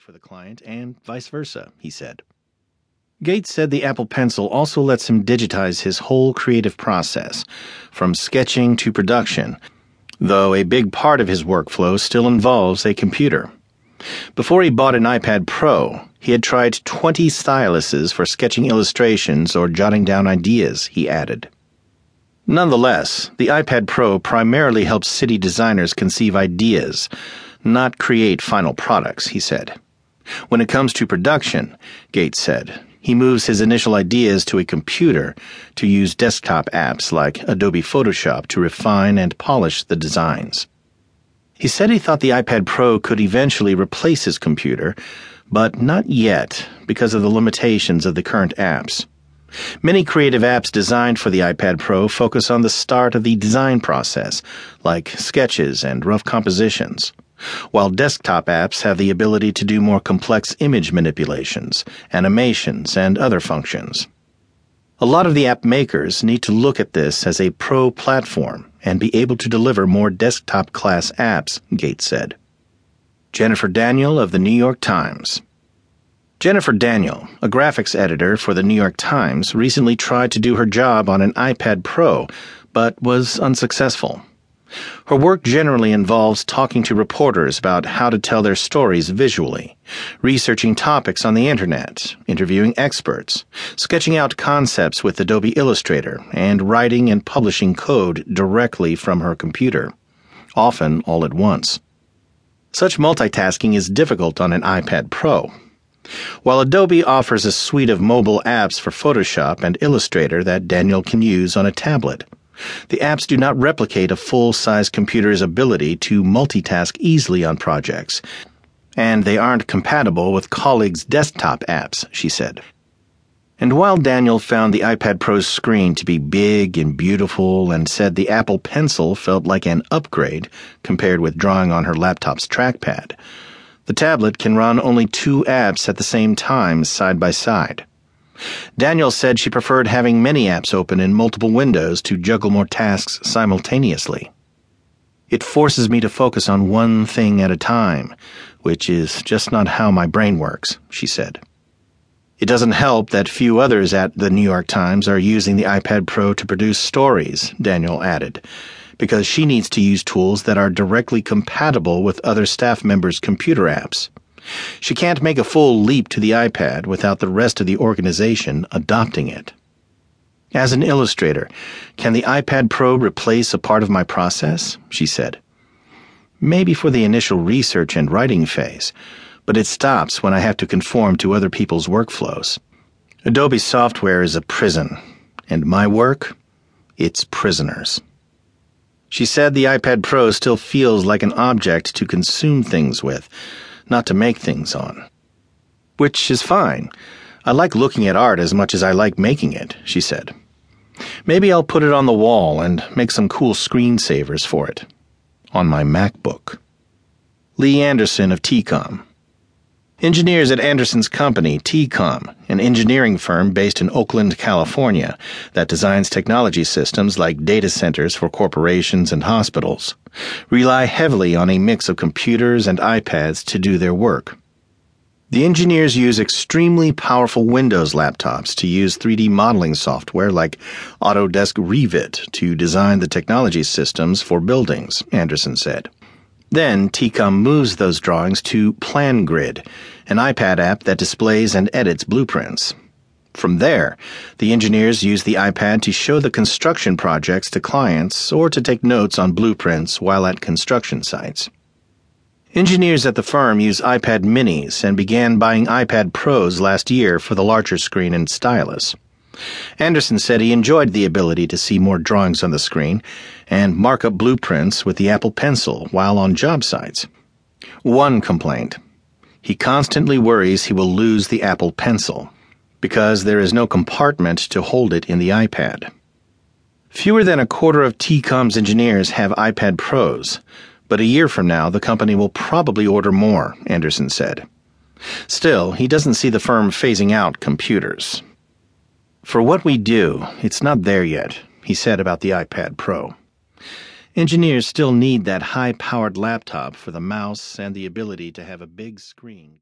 for the client and vice versa, he said. Gates said the Apple Pencil also lets him digitize his whole creative process, from sketching to production, though a big part of his workflow still involves a computer. Before he bought an iPad Pro, he had tried 20 styluses for sketching illustrations or jotting down ideas, he added. Nonetheless, the iPad Pro primarily helps city designers conceive ideas, not create final products, he said. When it comes to production, Gates said, he moves his initial ideas to a computer to use desktop apps like Adobe Photoshop to refine and polish the designs. He said he thought the iPad Pro could eventually replace his computer, but not yet because of the limitations of the current apps. Many creative apps designed for the iPad Pro focus on the start of the design process, like sketches and rough compositions while desktop apps have the ability to do more complex image manipulations, animations, and other functions. A lot of the app makers need to look at this as a pro platform and be able to deliver more desktop class apps, Gates said. Jennifer Daniel of the New York Times. Jennifer Daniel, a graphics editor for the New York Times, recently tried to do her job on an iPad Pro, but was unsuccessful. Her work generally involves talking to reporters about how to tell their stories visually, researching topics on the internet, interviewing experts, sketching out concepts with Adobe Illustrator, and writing and publishing code directly from her computer, often all at once. Such multitasking is difficult on an iPad Pro. While Adobe offers a suite of mobile apps for Photoshop and Illustrator that Daniel can use on a tablet, the apps do not replicate a full size computer's ability to multitask easily on projects, and they aren't compatible with colleagues' desktop apps, she said. And while Daniel found the iPad Pro's screen to be big and beautiful and said the Apple Pencil felt like an upgrade compared with drawing on her laptop's trackpad, the tablet can run only two apps at the same time side by side. Daniel said she preferred having many apps open in multiple windows to juggle more tasks simultaneously. It forces me to focus on one thing at a time, which is just not how my brain works, she said. It doesn't help that few others at the New York Times are using the iPad Pro to produce stories, Daniel added, because she needs to use tools that are directly compatible with other staff members' computer apps. She can't make a full leap to the iPad without the rest of the organization adopting it. As an illustrator, can the iPad Pro replace a part of my process? She said. Maybe for the initial research and writing phase, but it stops when I have to conform to other people's workflows. Adobe software is a prison, and my work, it's prisoners. She said the iPad Pro still feels like an object to consume things with not to make things on. Which is fine. I like looking at art as much as I like making it, she said. Maybe I'll put it on the wall and make some cool screensavers for it. On my MacBook. Lee Anderson of TEECOM. Engineers at Anderson's company, TEECOM, an engineering firm based in Oakland, California, that designs technology systems like data centers for corporations and hospitals, rely heavily on a mix of computers and iPads to do their work. The engineers use extremely powerful Windows laptops to use 3D modeling software like Autodesk Revit to design the technology systems for buildings, Anderson said. Then TEECOM moves those drawings to PlanGrid, an iPad app that displays and edits blueprints. From there, the engineers use the iPad to show the construction projects to clients or to take notes on blueprints while at construction sites. Engineers at the firm use iPad minis and began buying iPad Pros last year for the larger screen and stylus. Anderson said he enjoyed the ability to see more drawings on the screen and mark up blueprints with the Apple Pencil while on job sites. One complaint he constantly worries he will lose the Apple Pencil because there is no compartment to hold it in the iPad. Fewer than a quarter of TEECOM's engineers have iPad Pros, but a year from now the company will probably order more, Anderson said. Still, he doesn't see the firm phasing out computers. For what we do, it's not there yet, he said about the iPad Pro. Engineers still need that high powered laptop for the mouse and the ability to have a big screen.